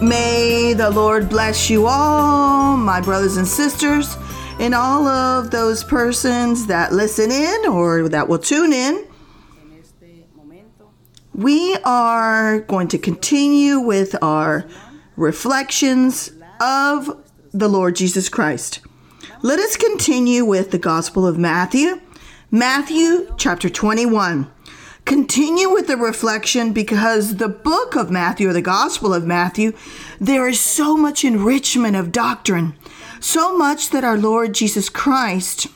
May the Lord bless you all, my brothers and sisters, and all of those persons that listen in or that will tune in. We are going to continue with our reflections of the Lord Jesus Christ. Let us continue with the Gospel of Matthew, Matthew chapter 21 continue with the reflection because the book of Matthew or the Gospel of Matthew, there is so much enrichment of doctrine, so much that our Lord Jesus Christ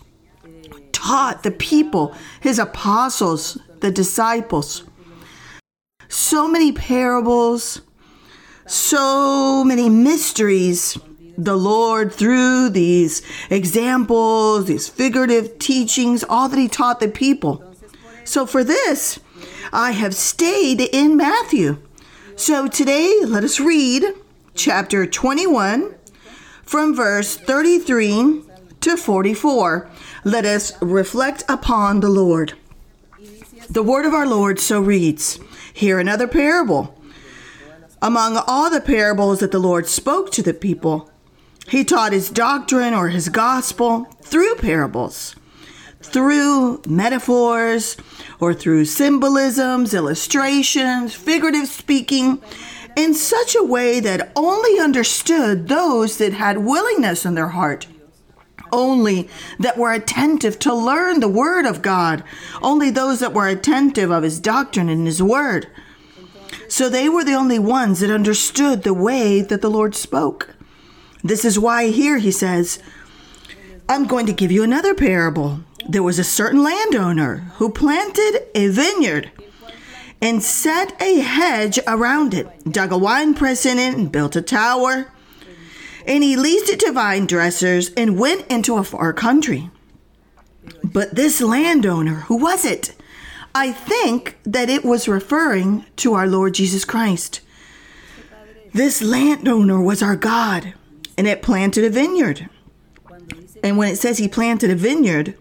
taught the people, his apostles, the disciples. So many parables, so many mysteries. The Lord, through these examples, these figurative teachings, all that He taught the people. So for this, I have stayed in Matthew. So today, let us read chapter 21 from verse 33 to 44. Let us reflect upon the Lord. The word of our Lord so reads Hear another parable. Among all the parables that the Lord spoke to the people, he taught his doctrine or his gospel through parables through metaphors or through symbolisms, illustrations, figurative speaking, in such a way that only understood those that had willingness in their heart. Only that were attentive to learn the Word of God. Only those that were attentive of His doctrine and His Word. So they were the only ones that understood the way that the Lord spoke. This is why here he says, I'm going to give you another parable there was a certain landowner who planted a vineyard and set a hedge around it, dug a wine press in it, and built a tower. And he leased it to vine dressers and went into a far country. But this landowner, who was it? I think that it was referring to our Lord Jesus Christ. This landowner was our God, and it planted a vineyard. And when it says he planted a vineyard,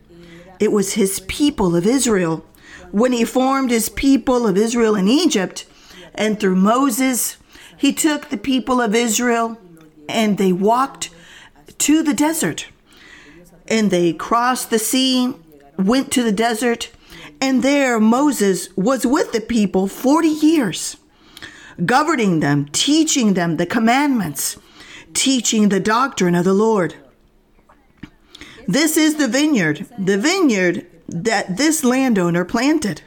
it was his people of Israel. When he formed his people of Israel in Egypt, and through Moses, he took the people of Israel and they walked to the desert. And they crossed the sea, went to the desert, and there Moses was with the people 40 years, governing them, teaching them the commandments, teaching the doctrine of the Lord. This is the vineyard, the vineyard that this landowner planted.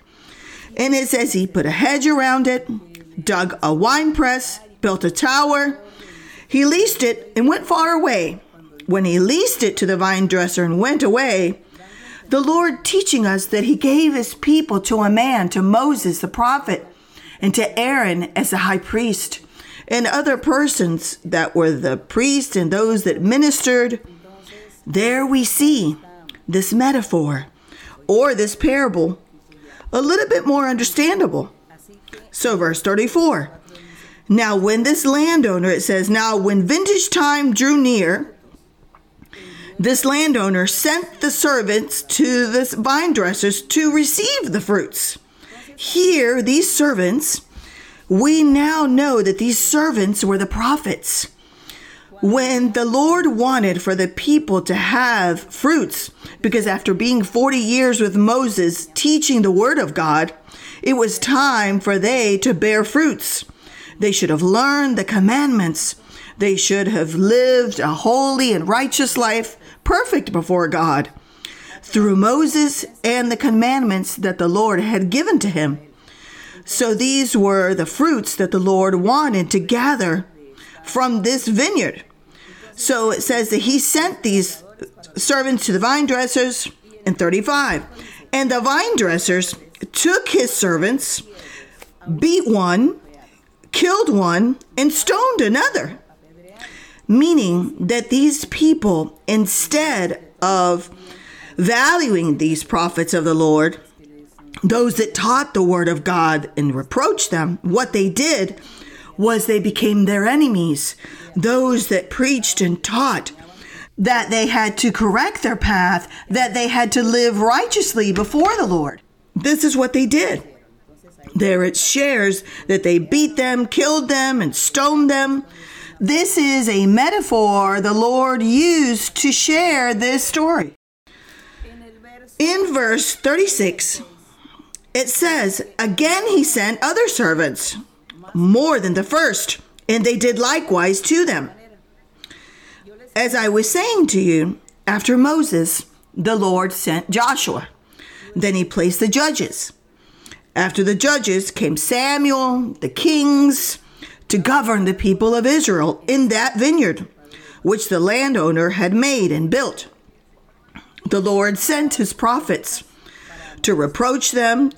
And it says he put a hedge around it, dug a wine press, built a tower. He leased it and went far away. When he leased it to the vine dresser and went away, the Lord teaching us that he gave his people to a man, to Moses the prophet, and to Aaron as the high priest, and other persons that were the priest and those that ministered there we see this metaphor or this parable a little bit more understandable. So, verse 34 Now, when this landowner, it says, Now, when vintage time drew near, this landowner sent the servants to the vine dressers to receive the fruits. Here, these servants, we now know that these servants were the prophets when the Lord wanted for the people to have fruits, because after being 40 years with Moses teaching the word of God, it was time for they to bear fruits. They should have learned the commandments. They should have lived a holy and righteous life, perfect before God, through Moses and the commandments that the Lord had given to him. So these were the fruits that the Lord wanted to gather from this vineyard. So it says that he sent these servants to the vine dressers in 35. And the vine dressers took his servants, beat one, killed one, and stoned another. Meaning that these people, instead of valuing these prophets of the Lord, those that taught the word of God and reproached them, what they did was they became their enemies. Those that preached and taught that they had to correct their path, that they had to live righteously before the Lord. This is what they did. There it shares that they beat them, killed them, and stoned them. This is a metaphor the Lord used to share this story. In verse 36, it says, Again he sent other servants, more than the first, and they did likewise to them. As I was saying to you, after Moses, the Lord sent Joshua. Then he placed the judges. After the judges came Samuel, the kings, to govern the people of Israel in that vineyard, which the landowner had made and built. The Lord sent his prophets to reproach them.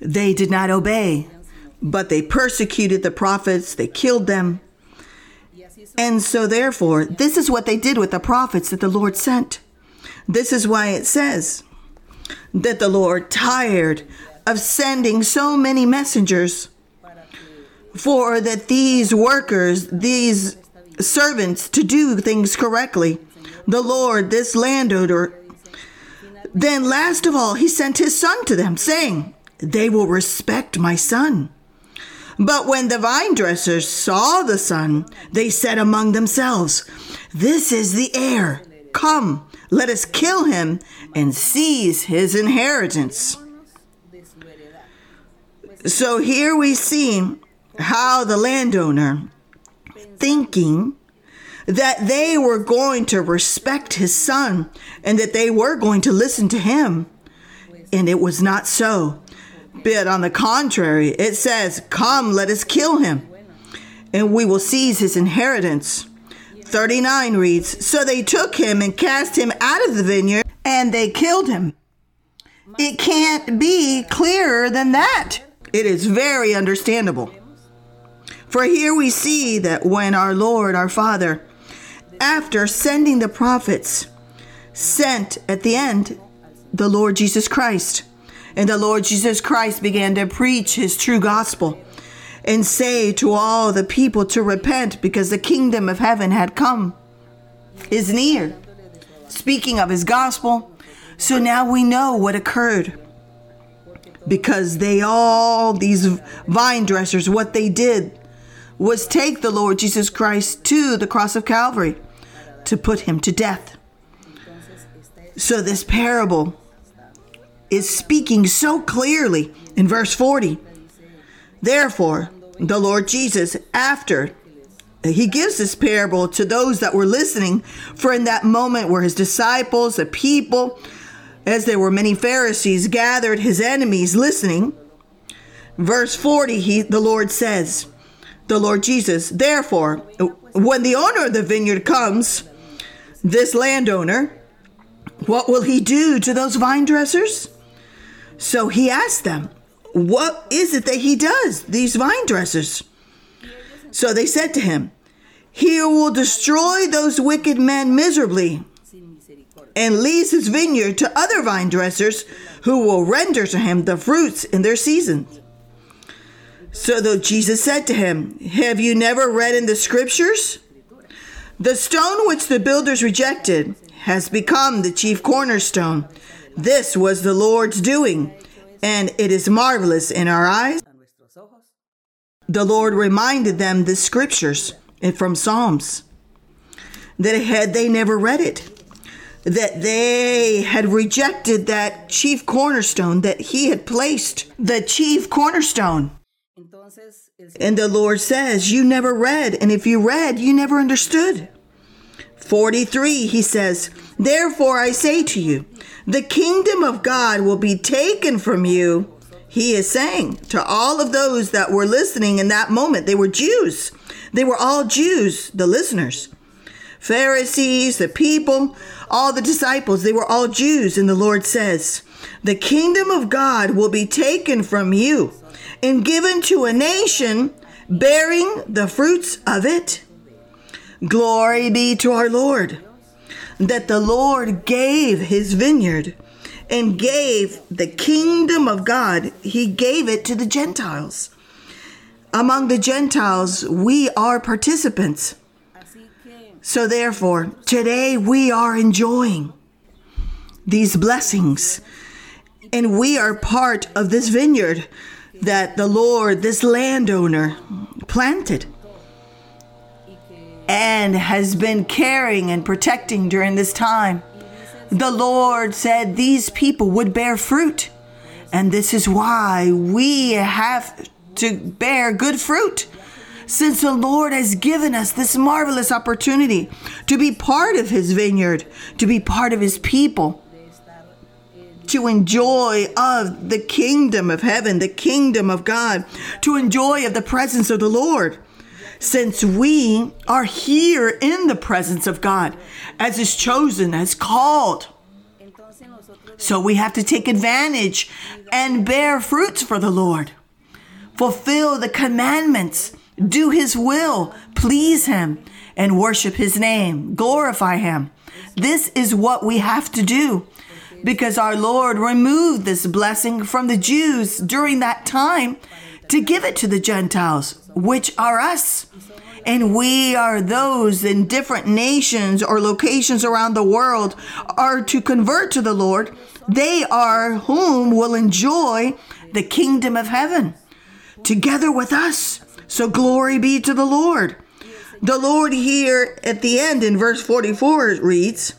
They did not obey, but they persecuted the prophets, they killed them. And so, therefore, this is what they did with the prophets that the Lord sent. This is why it says that the Lord tired of sending so many messengers for that these workers, these servants, to do things correctly. The Lord, this landowner, then last of all, he sent his son to them, saying, They will respect my son. But when the vine dressers saw the son, they said among themselves, This is the heir. Come, let us kill him and seize his inheritance. So here we see how the landowner, thinking that they were going to respect his son and that they were going to listen to him, and it was not so. But on the contrary, it says, Come, let us kill him, and we will seize his inheritance. 39 reads, So they took him and cast him out of the vineyard, and they killed him. It can't be clearer than that. It is very understandable. For here we see that when our Lord, our Father, after sending the prophets, sent at the end the Lord Jesus Christ. And the Lord Jesus Christ began to preach his true gospel and say to all the people to repent because the kingdom of heaven had come, is near. Speaking of his gospel, so now we know what occurred. Because they all, these vine dressers, what they did was take the Lord Jesus Christ to the cross of Calvary to put him to death. So this parable is speaking so clearly in verse 40. Therefore, the Lord Jesus, after he gives this parable to those that were listening, for in that moment where his disciples, the people, as there were many Pharisees gathered, his enemies listening. Verse 40, he, the Lord says, the Lord Jesus, therefore, when the owner of the vineyard comes, this landowner, what will he do to those vine dressers? So he asked them, What is it that he does, these vine dressers? So they said to him, He will destroy those wicked men miserably and leaves his vineyard to other vine dressers who will render to him the fruits in their season. So though Jesus said to him, Have you never read in the scriptures? The stone which the builders rejected has become the chief cornerstone. This was the Lord's doing, and it is marvelous in our eyes. The Lord reminded them the scriptures from Psalms that had they never read it, that they had rejected that chief cornerstone that he had placed, the chief cornerstone. And the Lord says, You never read, and if you read, you never understood. 43, he says, Therefore I say to you, the kingdom of God will be taken from you. He is saying to all of those that were listening in that moment, they were Jews. They were all Jews, the listeners. Pharisees, the people, all the disciples, they were all Jews. And the Lord says, The kingdom of God will be taken from you and given to a nation bearing the fruits of it. Glory be to our Lord that the Lord gave his vineyard and gave the kingdom of God, he gave it to the Gentiles. Among the Gentiles, we are participants. So, therefore, today we are enjoying these blessings, and we are part of this vineyard that the Lord, this landowner, planted and has been caring and protecting during this time. The Lord said these people would bear fruit, and this is why we have to bear good fruit. Since the Lord has given us this marvelous opportunity to be part of His vineyard, to be part of His people, to enjoy of the kingdom of heaven, the kingdom of God, to enjoy of the presence of the Lord since we are here in the presence of God as is chosen, as called. So we have to take advantage and bear fruits for the Lord. Fulfill the commandments, do his will, please him, and worship his name, glorify him. This is what we have to do because our Lord removed this blessing from the Jews during that time to give it to the Gentiles which are us. And we are those in different nations or locations around the world are to convert to the Lord. They are whom will enjoy the kingdom of heaven together with us. So glory be to the Lord. The Lord here at the end in verse 44 reads,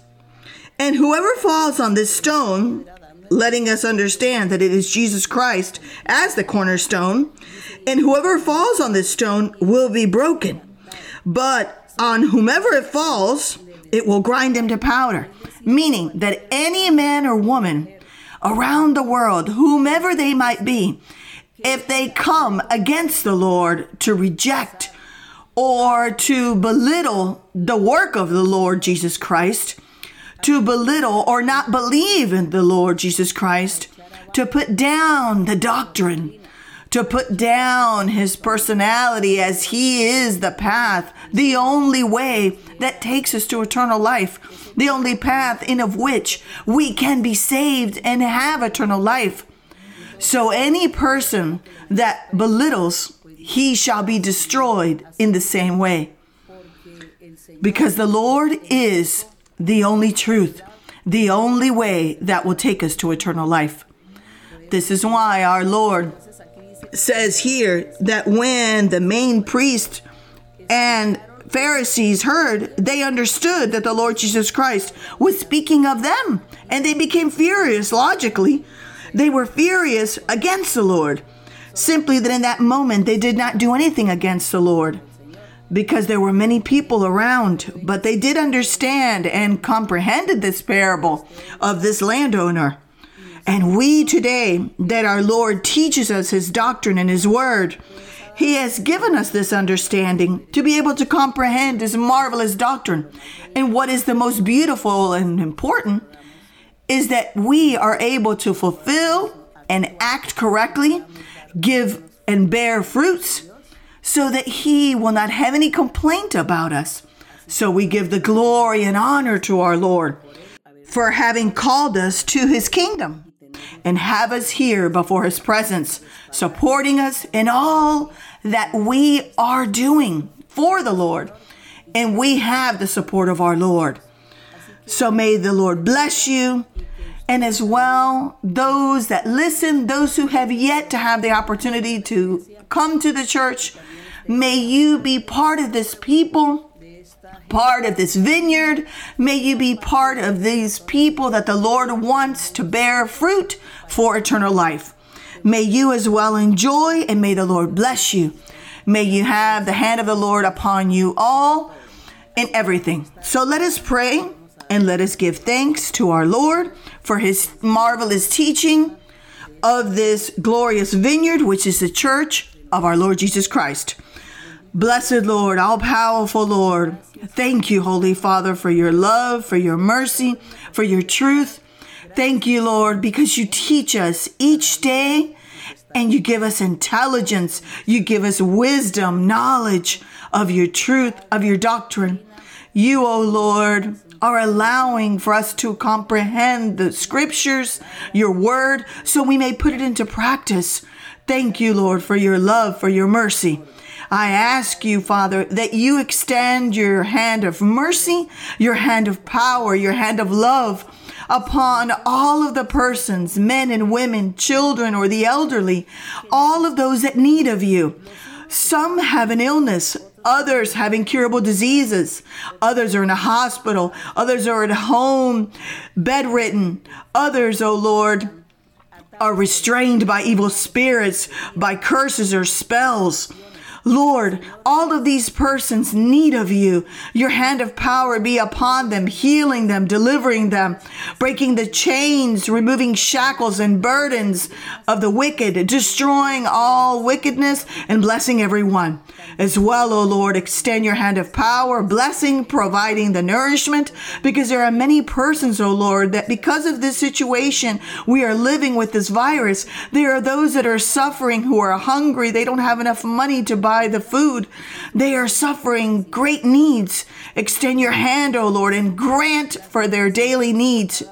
And whoever falls on this stone, letting us understand that it is Jesus Christ as the cornerstone, and whoever falls on this stone will be broken. But on whomever it falls, it will grind him to powder. Meaning that any man or woman around the world, whomever they might be, if they come against the Lord to reject or to belittle the work of the Lord Jesus Christ, to belittle or not believe in the Lord Jesus Christ, to put down the doctrine, to put down his personality as he is the path, the only way that takes us to eternal life, the only path in of which we can be saved and have eternal life. So any person that belittles, he shall be destroyed in the same way. Because the Lord is the only truth, the only way that will take us to eternal life. This is why our Lord says here that when the main priest and Pharisees heard, they understood that the Lord Jesus Christ was speaking of them, and they became furious logically. They were furious against the Lord. Simply that in that moment they did not do anything against the Lord because there were many people around, but they did understand and comprehended this parable of this landowner. And we today, that our Lord teaches us His doctrine and His word, He has given us this understanding to be able to comprehend His marvelous doctrine. And what is the most beautiful and important is that we are able to fulfill and act correctly, give and bear fruits, so that He will not have any complaint about us. So we give the glory and honor to our Lord for having called us to His kingdom and have us here before his presence, supporting us in all that we are doing for the Lord. And we have the support of our Lord. So may the Lord bless you. And as well, those that listen, those who have yet to have the opportunity to come to the church, may you be part of this people part of this vineyard. May you be part of these people that the Lord wants to bear fruit for eternal life. May you as well enjoy and may the Lord bless you. May you have the hand of the Lord upon you all in everything. So let us pray and let us give thanks to our Lord for his marvelous teaching of this glorious vineyard, which is the church of our Lord Jesus Christ. Blessed Lord, all powerful Lord, thank you, Holy Father, for your love, for your mercy, for your truth. Thank you, Lord, because you teach us each day and you give us intelligence. You give us wisdom, knowledge of your truth, of your doctrine. You, O oh Lord, are allowing for us to comprehend the scriptures, your word, so we may put it into practice. Thank you, Lord, for your love, for your mercy. I ask you, Father, that you extend your hand of mercy, your hand of power, your hand of love upon all of the persons, men and women, children or the elderly, all of those that need of you. Some have an illness, others have incurable diseases, others are in a hospital, others are at home, bedridden, others, oh Lord, are restrained by evil spirits, by curses or spells. Lord, all of these persons need of you. Your hand of power be upon them, healing them, delivering them, breaking the chains, removing shackles and burdens of the wicked, destroying all wickedness and blessing everyone. As well, O Lord, extend your hand of power, blessing, providing the nourishment, because there are many persons, O Lord, that because of this situation we are living with this virus, there are those that are suffering who are hungry. They don't have enough money to buy the food. They are suffering great needs. Extend your hand, O Lord, and grant for their daily needs.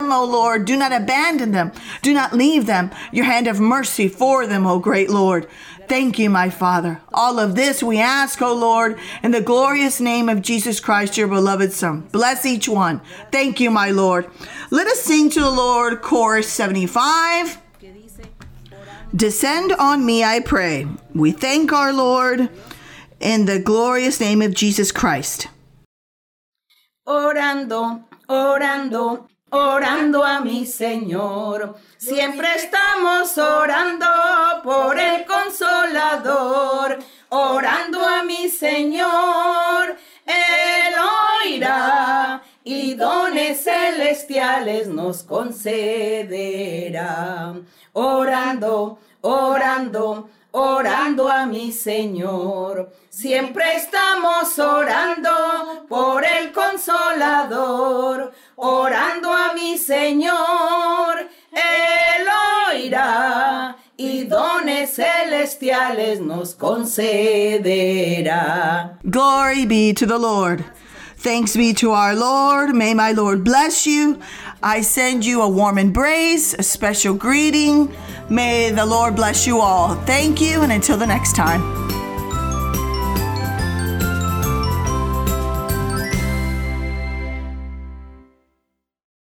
O Lord, do not abandon them. Do not leave them. Your hand of mercy for them, O great Lord. Thank you, my Father. All of this we ask, O Lord, in the glorious name of Jesus Christ, your beloved Son. Bless each one. Thank you, my Lord. Let us sing to the Lord, chorus 75. Descend on me, I pray. We thank our Lord in the glorious name of Jesus Christ. Orando, orando, orando a mi Señor. Siempre estamos orando por el consolador, orando a mi Señor. Él oirá y dones celestiales nos concederá. Orando, orando, orando a mi Señor. Siempre estamos orando por el consolador, orando a mi Señor. Él oirá y dones celestiales nos concederá. Glory be to the Lord. Thanks be to our Lord. May my Lord bless you. I send you a warm embrace, a special greeting. May the Lord bless you all. Thank you, and until the next time.